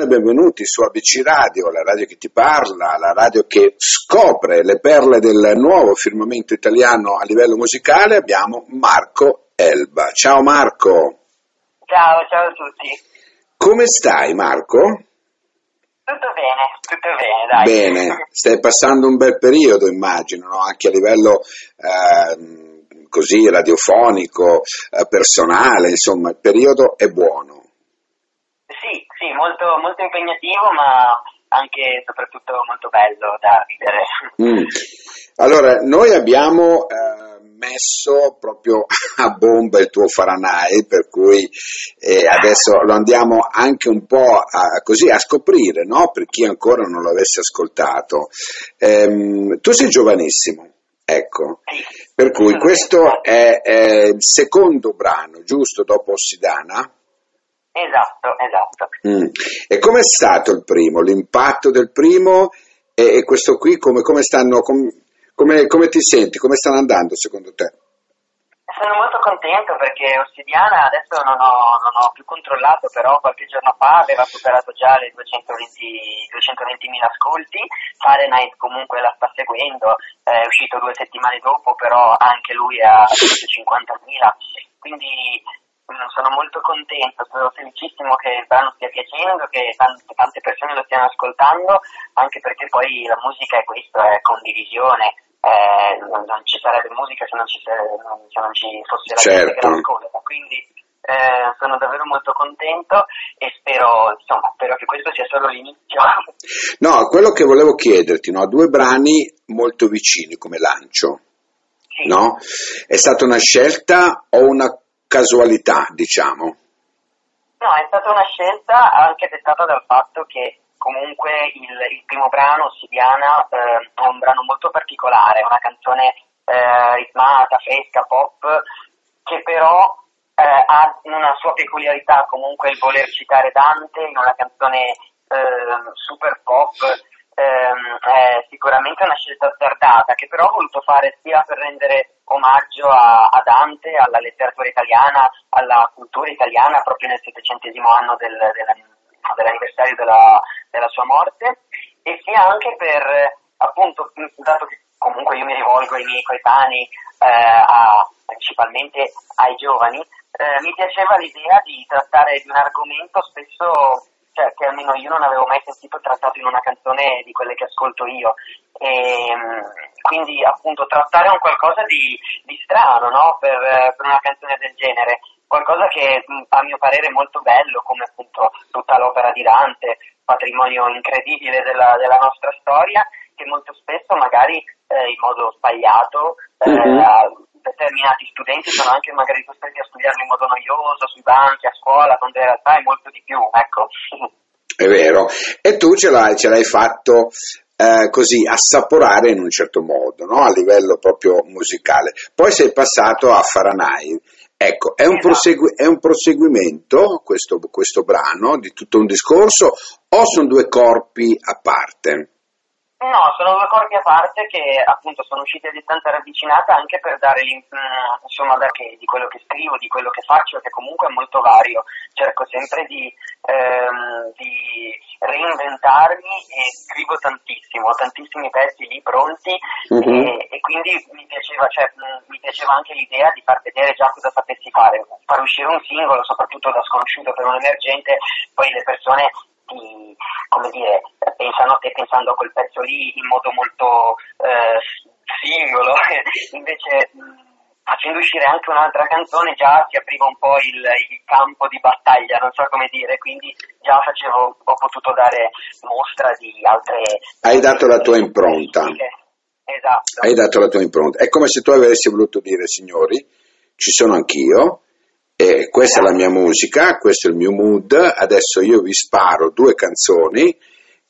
buongiorno e benvenuti su ABC Radio, la radio che ti parla, la radio che scopre le perle del nuovo firmamento italiano a livello musicale. Abbiamo Marco Elba. Ciao Marco. Ciao, ciao a tutti. Come stai Marco? Tutto bene, tutto bene, dai. Bene, stai passando un bel periodo immagino, no? anche a livello eh, così radiofonico, eh, personale, insomma il periodo è buono. Sì, sì, molto, molto impegnativo, ma anche e soprattutto molto bello da vivere. Mm. Allora, noi abbiamo eh, messo proprio a bomba il tuo Fahrenheit, per cui eh, adesso lo andiamo anche un po' a, così a scoprire, no? per chi ancora non lo avesse ascoltato. Ehm, tu sei giovanissimo. Ecco, per cui questo è, è il secondo brano, giusto dopo Ossidana? Esatto, esatto. Mm. E com'è stato il primo? L'impatto del primo e, e questo qui come, come stanno, com, come, come, ti senti? Come stanno andando secondo te? Sono molto contento perché Ossidiana adesso non ho, non ho, più controllato, però qualche giorno fa aveva superato già le 220, 220.000 ascolti, Fahrenheit comunque la sta seguendo, è uscito due settimane dopo, però anche lui ha 150.000, quindi sono molto contento, sono felicissimo che il brano stia piacendo, che tante, tante persone lo stiano ascoltando, anche perché poi la musica è questo, è condivisione, eh, non, non, ci sarebbe musica se non ci, se non ci fosse la certo. gente che l'ascolta, quindi eh, sono davvero molto contento e spero, insomma, spero che questo sia solo l'inizio. No, quello che volevo chiederti, no? due brani molto vicini come lancio. Sì. No? È stata una scelta o una casualità, diciamo? No, è stata una scelta anche dettata dal fatto che comunque il, il primo brano, Sibiana, eh, è un brano molto particolare, una canzone eh, ritmata, fresca, pop, che però eh, ha una sua peculiarità comunque il voler citare Dante in una canzone eh, super pop, sicuramente una scelta azzardata che però ho voluto fare sia per rendere omaggio a, a, Dante, alla letteratura italiana, alla cultura italiana proprio nel settecentesimo anno del, della, dell'anniversario della, della, sua morte e sia anche per appunto, dato che comunque io mi rivolgo ai miei coetanei, eh, a, principalmente ai giovani, eh, mi piaceva l'idea di trattare di un argomento spesso cioè, che almeno io non avevo mai sentito trattato in una canzone di quelle che ascolto io. E, ehm, quindi appunto trattare un qualcosa di, di strano no? per, per, una canzone del genere, qualcosa che a mio parere è molto bello, come appunto tutta l'opera di Dante, patrimonio incredibile della, della nostra storia, che molto spesso magari eh, in modo sbagliato mm-hmm. Determinati studenti sono anche magari costretti a studiarlo in modo noioso, sui banchi, a scuola, quando in realtà è molto di più, ecco. È vero, e tu ce l'hai, ce l'hai fatto eh, così assaporare in un certo modo, no? a livello proprio musicale. Poi sei passato a Fahrenheit. Ecco, è un, esatto. prosegui- è un proseguimento questo, questo brano di tutto un discorso o sono due corpi a parte? No, sono due corpi a parte che appunto sono usciti a distanza ravvicinata anche per dare mm, insomma che, di quello che scrivo, di quello che faccio, che comunque è molto vario. Cerco sempre di, ehm, di reinventarmi e scrivo tantissimo, ho tantissimi pezzi lì pronti mm-hmm. e, e, quindi mi piaceva, cioè, mh, mm, mi piaceva anche l'idea di far vedere già cosa sapessi fare, far uscire un singolo, soprattutto da sconosciuto per un emergente, poi le persone di, come dire, pensano, e pensando a quel pezzo lì in modo molto eh, singolo, invece mh, facendo uscire anche un'altra canzone già si apriva un po' il, il, campo di battaglia, non so come dire, quindi già facevo, ho potuto dare mostra di altre... Hai dato la tua impronta. Esatto. Hai dato la tua impronta. È come se tu avessi voluto dire, signori, ci sono anch'io, e questa è la mia musica, questo è il mio mood, adesso io vi sparo due canzoni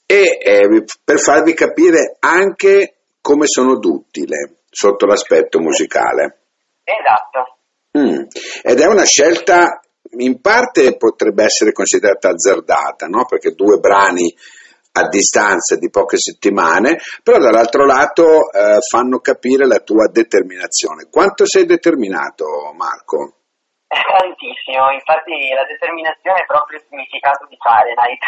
e eh, per farvi capire anche come sono duttile sotto l'aspetto musicale. Esatto. Mm. Ed è una scelta in parte potrebbe essere considerata azzardata, no? perché due brani a distanza di poche settimane, però dall'altro lato eh, fanno capire la tua determinazione. Quanto sei determinato, Marco? Tantissimo, infatti la determinazione è proprio il significato di Fahrenheit.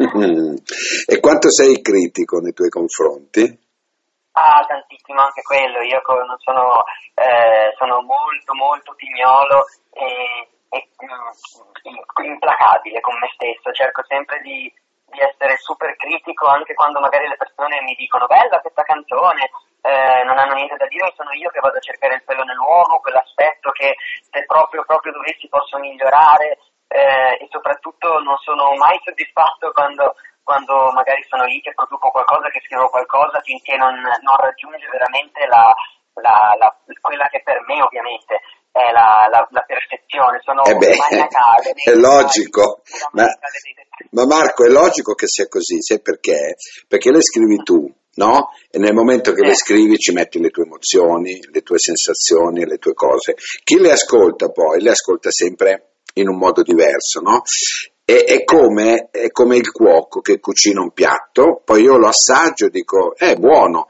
Mm. E quanto sei critico nei tuoi confronti? Ah, tantissimo anche quello, io sono, eh, sono molto molto pignolo e, e mm, implacabile con me stesso, cerco sempre di, di, essere super critico anche quando magari le persone mi dicono bella questa canzone, eh, non hanno niente da dire, sono io che vado a cercare il pelo nell'uovo, quell'aspetto che se proprio, proprio dovessi posso migliorare eh, e soprattutto non sono mai soddisfatto quando quando magari sono lì che produco qualcosa, che scrivo qualcosa, finché non, non raggiunge veramente la, la, la, quella che per me ovviamente è la, perfezione. Sono eh beh, maniacale. È logico, ma, ma, Marco è logico che sia così, sai perché? Perché le scrivi tu. No? E nel momento che eh. le scrivi ci metti le tue emozioni, le tue sensazioni, le tue cose. Chi le ascolta poi le ascolta sempre in un modo diverso, no? È, è, come, è, come, il cuoco che cucina un piatto, poi io lo assaggio e dico è buono,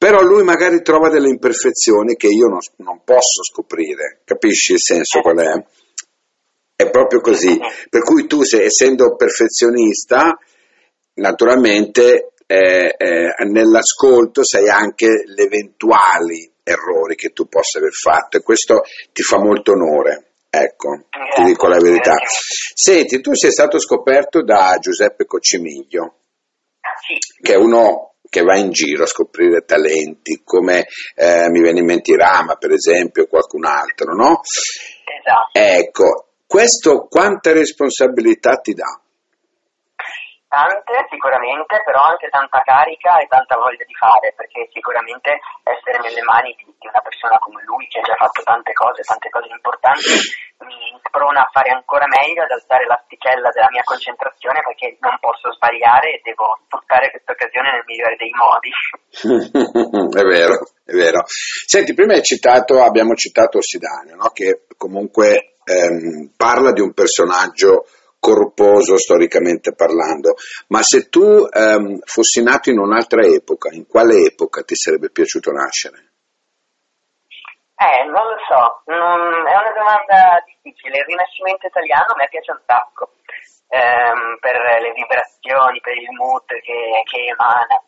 però lui magari trova delle imperfezioni che io non, non posso scoprire, capisci il senso qual è? È proprio così, per cui tu sei, essendo perfezionista, naturalmente eh, eh, nell'ascolto sai anche gli eventuali errori che tu possa aver fatto e questo ti fa molto onore. Ecco, ti dico la verità. Senti, tu sei stato scoperto da Giuseppe Coccimiglio, che è uno che va in giro a scoprire talenti, come eh, mi viene in mente Rama, per esempio, o qualcun altro, no? Esatto. Ecco, questo quanta responsabilità ti dà? Tante sicuramente, però anche tanta carica e tanta voglia di fare, perché sicuramente essere nelle mani di, di una persona come lui, che ha già fatto tante cose, tante cose importanti, mi sprona a fare ancora meglio, ad alzare l'asticella della mia concentrazione, perché non posso sbagliare e devo sfruttare questa occasione nel migliore dei modi. è vero, è vero. Senti, prima citato, abbiamo citato Sidanio, no? che comunque ehm, parla di un personaggio corposo storicamente parlando, ma se tu ehm, fossi nato in un'altra epoca, in quale epoca ti sarebbe piaciuto nascere? Eh, non lo so, non, è una domanda difficile. Il Rinascimento italiano mi piace un sacco, ehm, per le vibrazioni, per il mood che, che emana.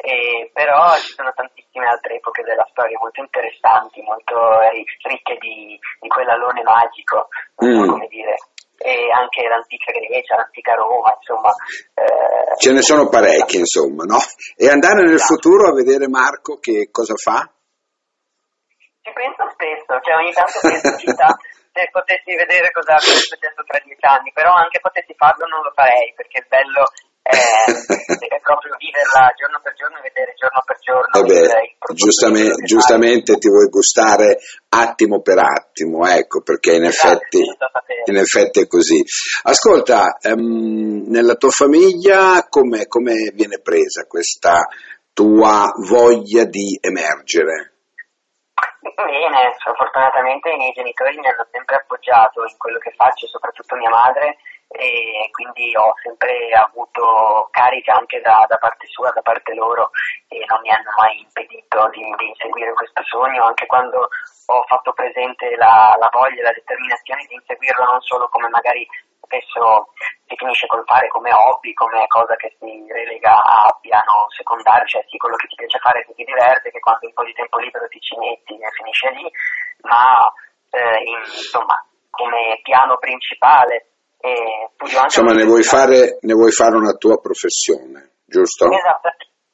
E, però ci sono tantissime altre epoche della storia molto interessanti, molto ricche di, di quell'alone magico, non so mm. come dire e anche l'antica Grecia, l'antica Roma, insomma. Eh, Ce ne sono parecchi, insomma, no? E andare nel esatto. futuro a vedere Marco che cosa fa? Ci penso spesso, cioè ogni tanto penso città se potessi vedere cosa è successo tra dieci anni, però anche potessi farlo non lo farei, perché il bello è, proprio viverla giorno per giorno e vedere giorno per giorno. Eh beh, giustamente, giustamente ti vuoi gustare attimo per attimo, ecco, perché in, esatto, effetti, in effetti, è così. Ascolta, um, nella tua famiglia come viene presa questa tua voglia di emergere? Bene, fortunatamente i miei genitori mi hanno sempre appoggiato in quello che faccio, soprattutto mia madre, e quindi ho sempre avuto carica anche da, da, parte sua, da parte loro e non mi hanno mai impedito di, di inseguire questo sogno, anche quando ho fatto presente la, la voglia la determinazione di inseguirlo non solo come magari spesso si finisce col fare come hobby, come cosa che si relega a piano secondario, cioè sì quello che ti piace fare che ti diverte, che quando un po' di tempo libero ti ci metti e finisce lì, ma eh, insomma come piano principale Insomma, ne vuoi, fare, ne vuoi, fare, una tua professione, giusto? Esatto,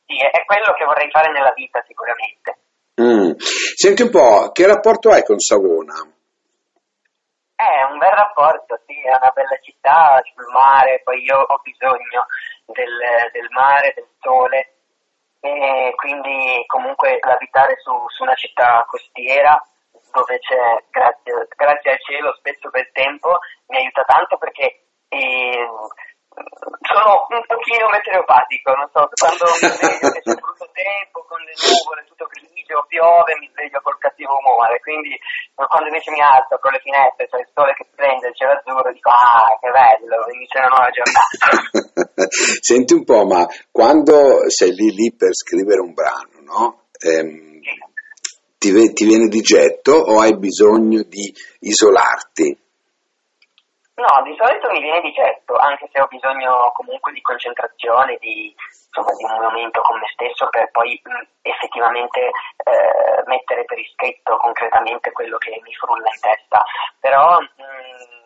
sì, è quello che vorrei fare nella vita sicuramente. Mm. Senti un po', che rapporto hai con Savona? È un bel rapporto, sì, è una bella città sul mare, poi io ho bisogno del, del mare, del sole, e quindi comunque abitare su, su una città costiera dove c'è, grazie, grazie, al cielo, spesso bel tempo, mi aiuta tanto perché eh, sono un pochino meteoropatico, non so, quando mi sveglio c'è brutto tempo, con le nuvole, tutto grigio, piove, mi sveglio col cattivo umore, quindi quando invece mi alzo con le finestre, c'è il sole che prende, il cielo azzurro, dico ah che bello, inizia una nuova giornata. Senti un po', ma quando sei lì lì per scrivere un brano, no? Ehm, ti, ti viene di getto o hai bisogno di isolarti? No, di solito mi viene di getto, anche se ho bisogno comunque di concentrazione, di, insomma, di un momento con me stesso per poi mh, effettivamente eh, mettere per iscritto concretamente quello che mi frulla in testa. Però mh,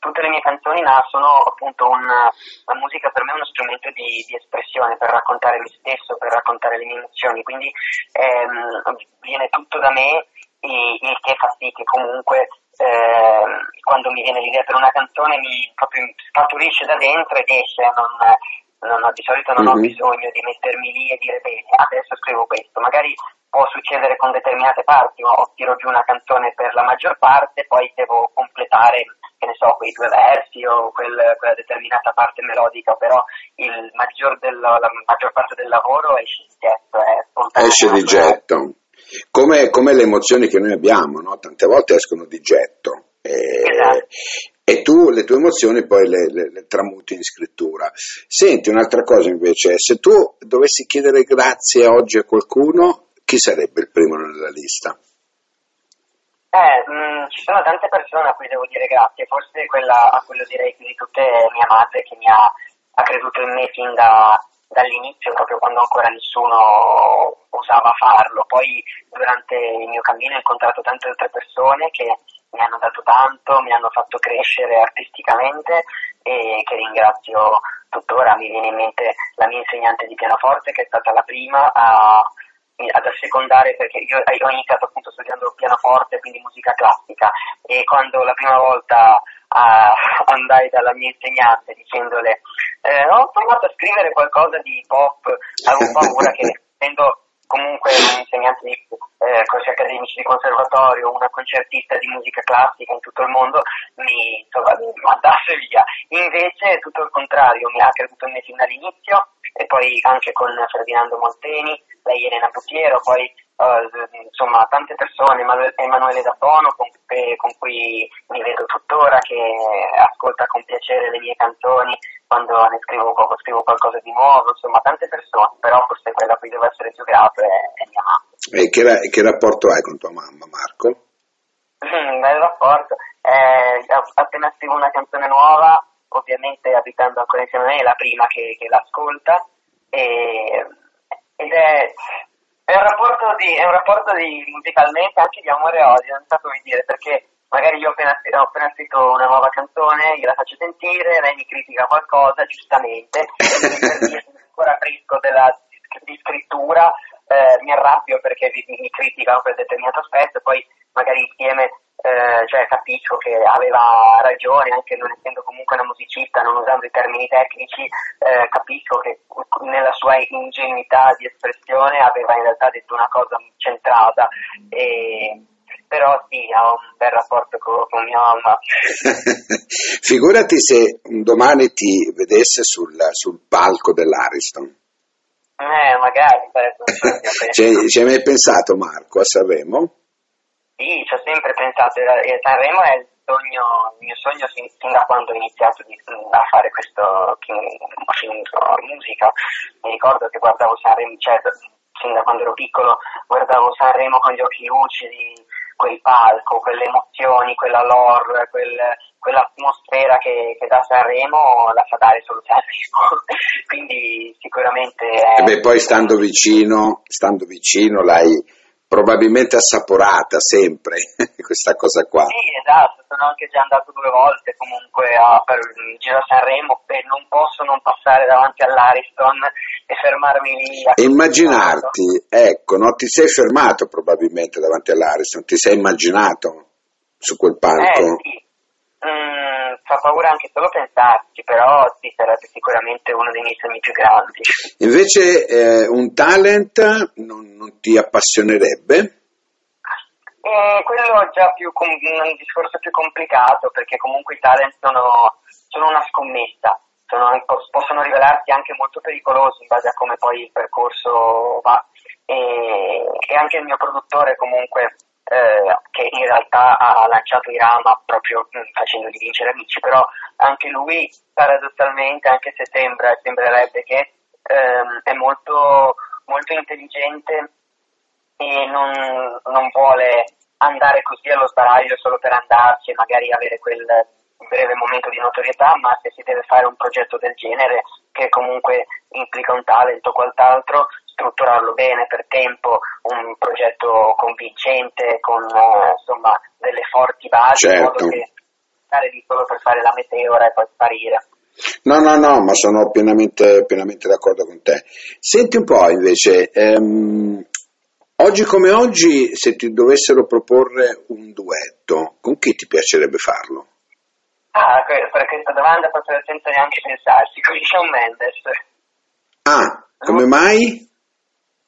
tutte le mie canzoni nascono appunto una, la musica per me è uno strumento di, di, espressione per raccontare me stesso, per raccontare le mie emozioni, quindi ehm, viene tutto da me il che fa sì che comunque eh, quando mi viene l'idea per una canzone mi proprio scaturisce da dentro ed esce, non, non, di solito non mm-hmm. ho mhm. bisogno di mettermi lì e dire bene, adesso scrivo questo, magari può succedere con determinate parti, o tiro giù una canzone per la maggior parte, poi devo completare, che ne so, quei due versi o quel, quella determinata parte melodica, però il maggior del, la maggior parte del lavoro esce di getto, è spontaneo. Esce di getto. Come, come, le emozioni che noi abbiamo, no? tante volte escono di getto. E, esatto. e tu le tue emozioni poi le, le, le, tramuti in scrittura. Senti, un'altra cosa invece, se tu dovessi chiedere grazie oggi a qualcuno, chi sarebbe il primo nella lista? Eh, mh, mm, ci sono tante persone a cui devo dire grazie, forse quella a cui lo direi più di tutte è mia madre che mi ha, ha creduto in me fin da, dall'inizio, proprio quando ancora nessuno osava farlo. Poi durante il mio cammino ho incontrato tante altre persone che mi hanno dato tanto, mi hanno fatto crescere artisticamente e che ringrazio tuttora. Mi viene in mente la mia insegnante di pianoforte che è stata la prima a ad assecondare perché io ho iniziato appunto studiando pianoforte, quindi musica classica e quando la prima volta uh, andai dalla mia insegnante dicendole eh, ho provato a scrivere qualcosa di pop, avevo paura che essendo comunque un insegnante di eh, corsi accademici di conservatorio, una concertista di musica classica in tutto il mondo, mi, insomma, mandasse via. Invece tutto il contrario, mi ha creduto in me fin dall'inizio e poi anche con Ferdinando Monteni, lei Elena Butiero, poi uh, insomma tante persone, Emanuele D'Abono con, con cui mi vedo tuttora, che ascolta con piacere le mie canzoni quando ne scrivo, scrivo qualcosa di nuovo, insomma tante persone, però forse quella a cui devo essere più grato è, è mia mamma. E che, che, rapporto hai con tua mamma Marco? Un bel rapporto, eh, appena scrivo una canzone nuova, ovviamente abitando ancora insieme a me, è la prima che, che l'ascolta e, ed è è un rapporto di, è un rapporto di musicalmente anche di amore e odio, non so come dire, perché magari io ho appena, ho appena scritto una nuova canzone, gliela faccio sentire, lei mi critica qualcosa, giustamente, e per dire ancora fresco della, di scrittura, eh, mi arrabbio perché mi, mi criticano per determinato aspetto, poi magari insieme eh, cioè capisco che aveva ragione, anche non essendo comunque una musicista, non usando i termini tecnici, eh, capisco che nella sua ingenuità di espressione aveva in realtà detto una cosa centrata. E, però sì, ho un bel rapporto con, con mia mamma. Figurati se un domani ti vedesse sul, sul palco dell'Ariston. Eh, magari, ci hai mai pensato Marco a Sanremo? Sì, ci ho sempre pensato, e Sanremo è il, sogno, il mio sogno sin, da quando ho iniziato di, a fare questo musica. Mi ricordo che guardavo Sanremo, cioè, sin da quando ero piccolo, guardavo Sanremo con gli occhi lucidi, quel palco, quelle emozioni, quella lore, quel, quell'atmosfera che, che da Sanremo la fa dare solo Sanremo. Quindi sicuramente... È... E beh, poi stando vicino, stando vicino l'hai probabilmente assaporata sempre questa cosa qua. Sì, esatto, sono anche già andato due volte comunque a, per il Giro a Sanremo e non posso non passare davanti all'Ariston e fermarmi lì. E immaginarti, ecco, no, ti sei fermato probabilmente davanti all'Ariston, ti sei immaginato su quel palco? Eh, sì. Mm, fa paura anche solo pensarci, però sì, sarebbe sicuramente uno dei miei sogni più grandi. Invece eh, un talent non, non ti appassionerebbe? Eh, quello è già più com- un discorso più complicato perché comunque i talent sono, sono una scommessa, sono, possono rivelarsi anche molto pericolosi in base a come poi il percorso va e, e anche il mio produttore comunque eh, che in realtà ha lanciato Irama proprio mh, mm, facendogli vincere amici, però anche lui paradossalmente, anche se sembra, sembrerebbe che ehm, è molto, molto intelligente e non, non, vuole andare così allo sbaraglio solo per andarci e magari avere quel, breve momento di notorietà, ma se si deve fare un progetto del genere che comunque implica un talent o quant'altro, strutturarlo bene per tempo, un progetto convincente con eh, insomma delle forti basi, certo. in modo certo. che stare lì solo per fare la meteora e poi sparire. No, no, no, ma sono pienamente, pienamente d'accordo con te. Senti un po' invece, ehm, oggi come oggi, se ti dovessero proporre un duetto, con chi ti piacerebbe farlo? Ah, per questa domanda proprio senza neanche pensarci, con Shawn Mendes. Ah, come mai?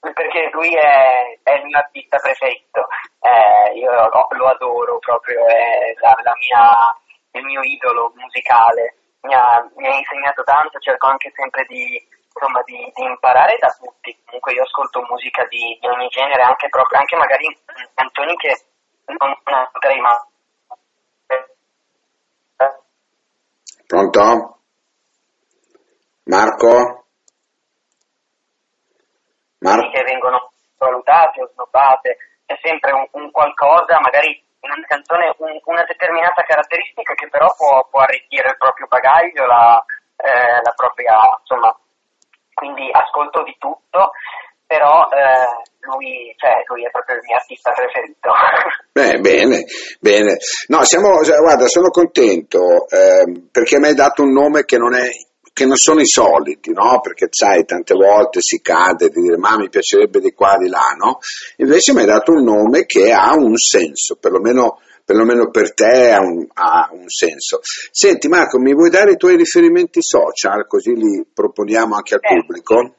Perché lui è, è il mio artista preferito, eh, io lo adoro proprio, è la, la mia, il mio idolo musicale mi ha, mi ha insegnato tanto, cerco anche sempre di, insomma, di, di, imparare da tutti. Comunque io ascolto musica di, di ogni genere, anche, proprio, anche magari canzoni che non potrei mai. Pronto? Marco? Marco? Che vengono valutate o snobbate, è sempre un, un qualcosa, magari in una canzone un, una determinata caratteristica che però può, può arricchire il proprio bagaglio, la, eh, la, propria, insomma, quindi ascolto di tutto, però eh, lui, cioè, lui, è proprio il mio artista preferito. Beh, bene, bene. No, siamo, guarda, sono contento eh, perché mi hai dato un nome che non è che non sono i soliti, no? Perché sai, tante volte si cade di dire ma mi piacerebbe di qua, di là, no? Invece mi hai dato un nome che ha un senso, perlomeno, perlomeno per te ha un, ha un, senso. Senti Marco, mi vuoi dare i tuoi riferimenti social, così li proponiamo anche al eh, pubblico?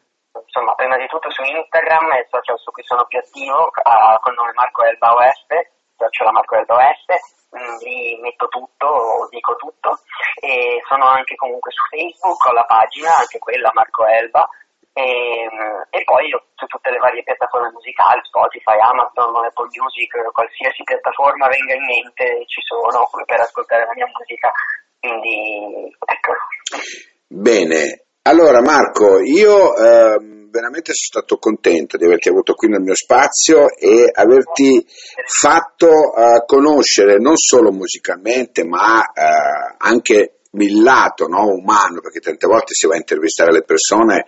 Insomma, prima di tutto su Instagram è il social su cui sono più attivo, uh, con nome Marco Elba Oeste, la Marco Elba Oeste, lì metto tutto, dico tutto. E sono anche comunque su Facebook, ho la pagina, anche quella Marco Elba. E, e poi su tutte le varie piattaforme musicali, Spotify, Amazon, Apple Music, qualsiasi piattaforma venga in mente ci sono per ascoltare la mia musica, quindi ecco. Bene, allora Marco, io eh, veramente sono stato contento di averti avuto qui nel mio spazio e averti fatto uh, conoscere non solo musicalmente ma uh, anche il lato no, umano, perché tante volte si va a intervistare le persone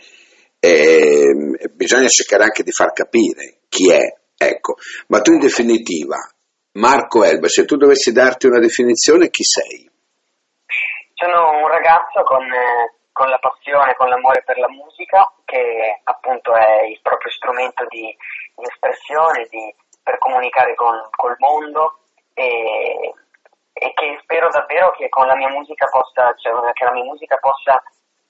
e, e bisogna cercare anche di far capire chi è, ecco. Ma tu in definitiva, Marco Elba, se tu dovessi darti una definizione, chi sei? Sono un ragazzo con eh, con la passione, con l'amore per la musica, che appunto è il proprio strumento di, di espressione, di, per comunicare con, col mondo e, e, che spero davvero che con la mia musica possa, cioè, che la mia musica possa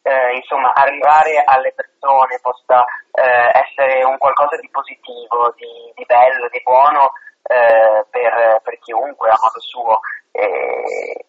eh, insomma, arrivare alle persone, possa eh, essere un qualcosa di positivo, di, di bello, di buono eh, per, per, chiunque a modo suo. E,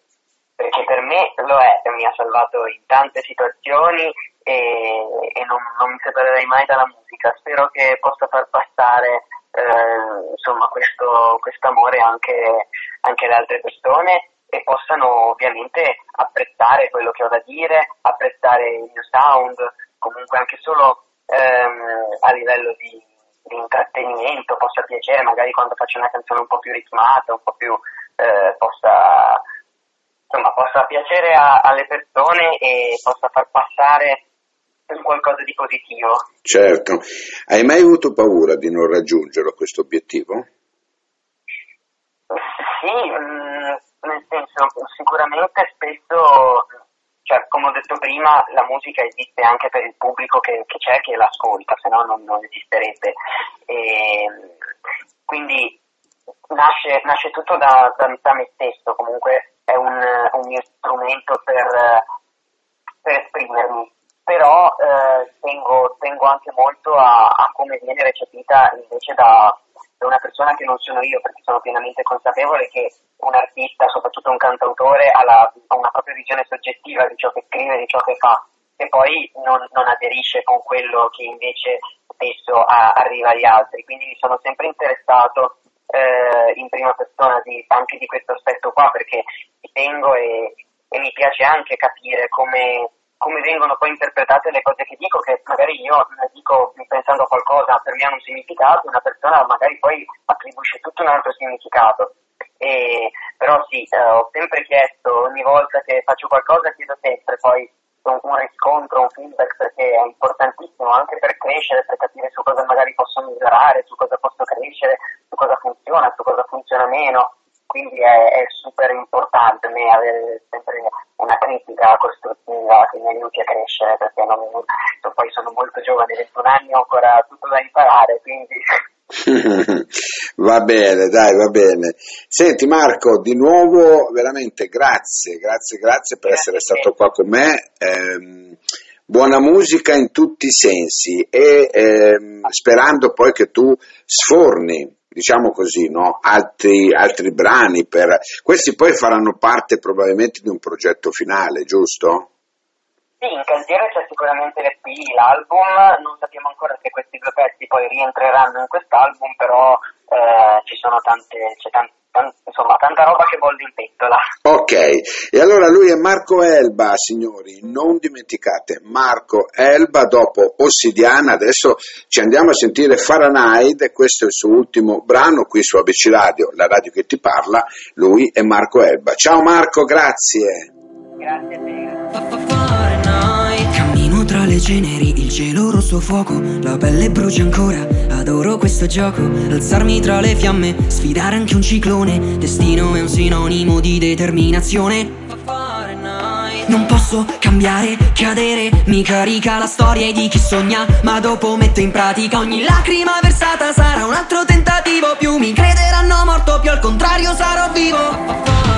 perché per me lo è, mi ha salvato in tante situazioni e, e non, non, mi separerei mai dalla musica. Spero che possa far passare eh, insomma, questo amore anche, anche alle altre persone e possano ovviamente apprezzare quello che ho da dire, apprezzare il mio sound, comunque anche solo ehm, a livello di, di, intrattenimento possa piacere, magari quando faccio una canzone un po' più ritmata, un po' più eh, possa insomma, possa piacere a, alle persone e possa far passare un qualcosa di positivo. Certo. Hai mai avuto paura di non raggiungere questo obiettivo? Sì, mm, nel senso, sicuramente spesso, cioè, come ho detto prima, la musica esiste anche per il pubblico che, che c'è, che l'ascolta, se no non, non esisterebbe. E, quindi nasce, nasce tutto da, da, da me stesso, comunque è un, un mio strumento per, per esprimermi, però eh, tengo, tengo, anche molto a, a, come viene recepita invece da, da, una persona che non sono io, perché sono pienamente consapevole che un artista, soprattutto un cantautore, ha, la, ha una propria visione soggettiva di ciò che scrive, di ciò che fa, e poi non, non aderisce con quello che invece spesso a, arriva agli altri. Quindi mi sono sempre interessato eh, in prima persona di, anche di questo aspetto qua perché ci tengo e, e mi piace anche capire come, come, vengono poi interpretate le cose che dico, che magari io dico pensando a qualcosa per me ha un significato, una persona magari poi attribuisce tutto un altro significato. E, E, però sì, eh, ho sempre chiesto, ogni volta che faccio qualcosa chiedo sempre poi un, riscontro, un feedback perché è importantissimo anche per crescere, per capire su cosa magari posso migliorare, su cosa posso crescere, su cosa funziona, su cosa funziona meno. Quindi è, è super importante me avere sempre una critica costruttiva che mi aiuti a crescere perché non, poi sono molto giovane, 21 anni ho ancora tutto da imparare, quindi va bene, dai, va bene. Senti Marco, di nuovo veramente grazie, grazie, grazie per essere stato qua con me. Eh, buona musica in tutti i sensi e eh, sperando poi che tu sforni diciamo così, no? altri, altri brani per... questi poi faranno parte probabilmente di un progetto finale, giusto? Sì, in cantiere c'è sicuramente l'EP, l'album, non sappiamo ancora se questi due pezzi poi rientreranno in quest'album, però eh, ci sono tante, c'è tante, insomma, tanta roba che voglio in pentola. Ok, e allora lui è Marco Elba, signori, non dimenticate, Marco Elba dopo Ossidiana, adesso ci andiamo a sentire Fahrenheit, questo è il suo ultimo brano qui su ABC Radio, la radio che ti parla, lui è Marco Elba. Ciao Marco, grazie. Grazie a te. Tra le ceneri, il cielo rosso fuoco La pelle brucia ancora, adoro questo gioco Alzarmi tra le fiamme, sfidare anche un ciclone Destino è un sinonimo di determinazione. Non posso cambiare, cadere Mi carica la storia di chi sogna Ma dopo metto in pratica ogni lacrima versata Sarà un altro tentativo più Mi crederanno morto, più al contrario sarò vivo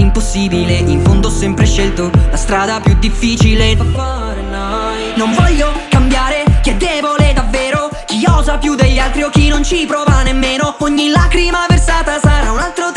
impossibile In fondo ho sempre scelto la strada più difficile. Non voglio cambiare, chi è debole davvero Chi osa più degli altri o chi non ci prova nemmeno. Ogni lacrima versata sarà un altro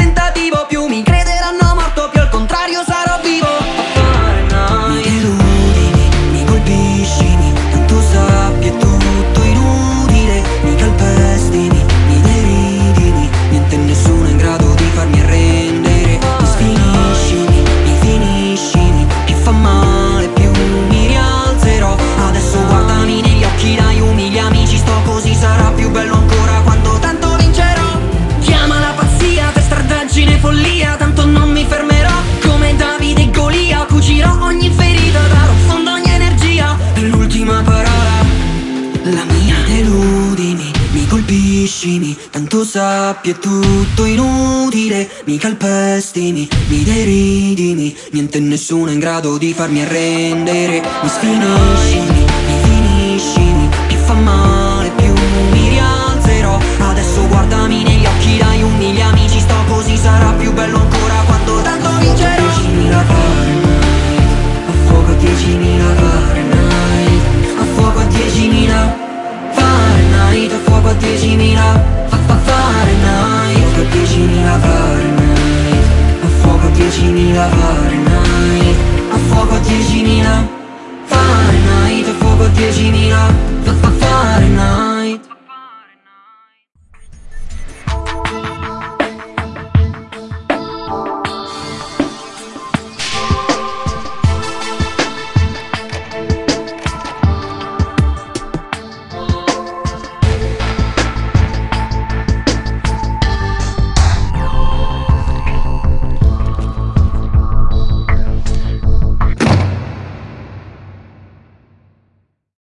è tutto inutile Mi calpestimi, mi deridimi Niente e nessuno è in grado di farmi arrendere. Mi sfiniscimi, mi finiscimi Più fa male più mi rialzerò. Adesso guardami negli occhi dai umili amici Sto così sarà più bello ancora quando tanto vincerò. 10.000 Fahrenheit A fuoco a 10.000 Fahrenheit A fuoco a 10.000 Fahrenheit A fuoco a 10.000 10.000 Fahrenheit. A fuoco a 10.000 Fahrenheit A fuoco a 10.000 Fahrenheit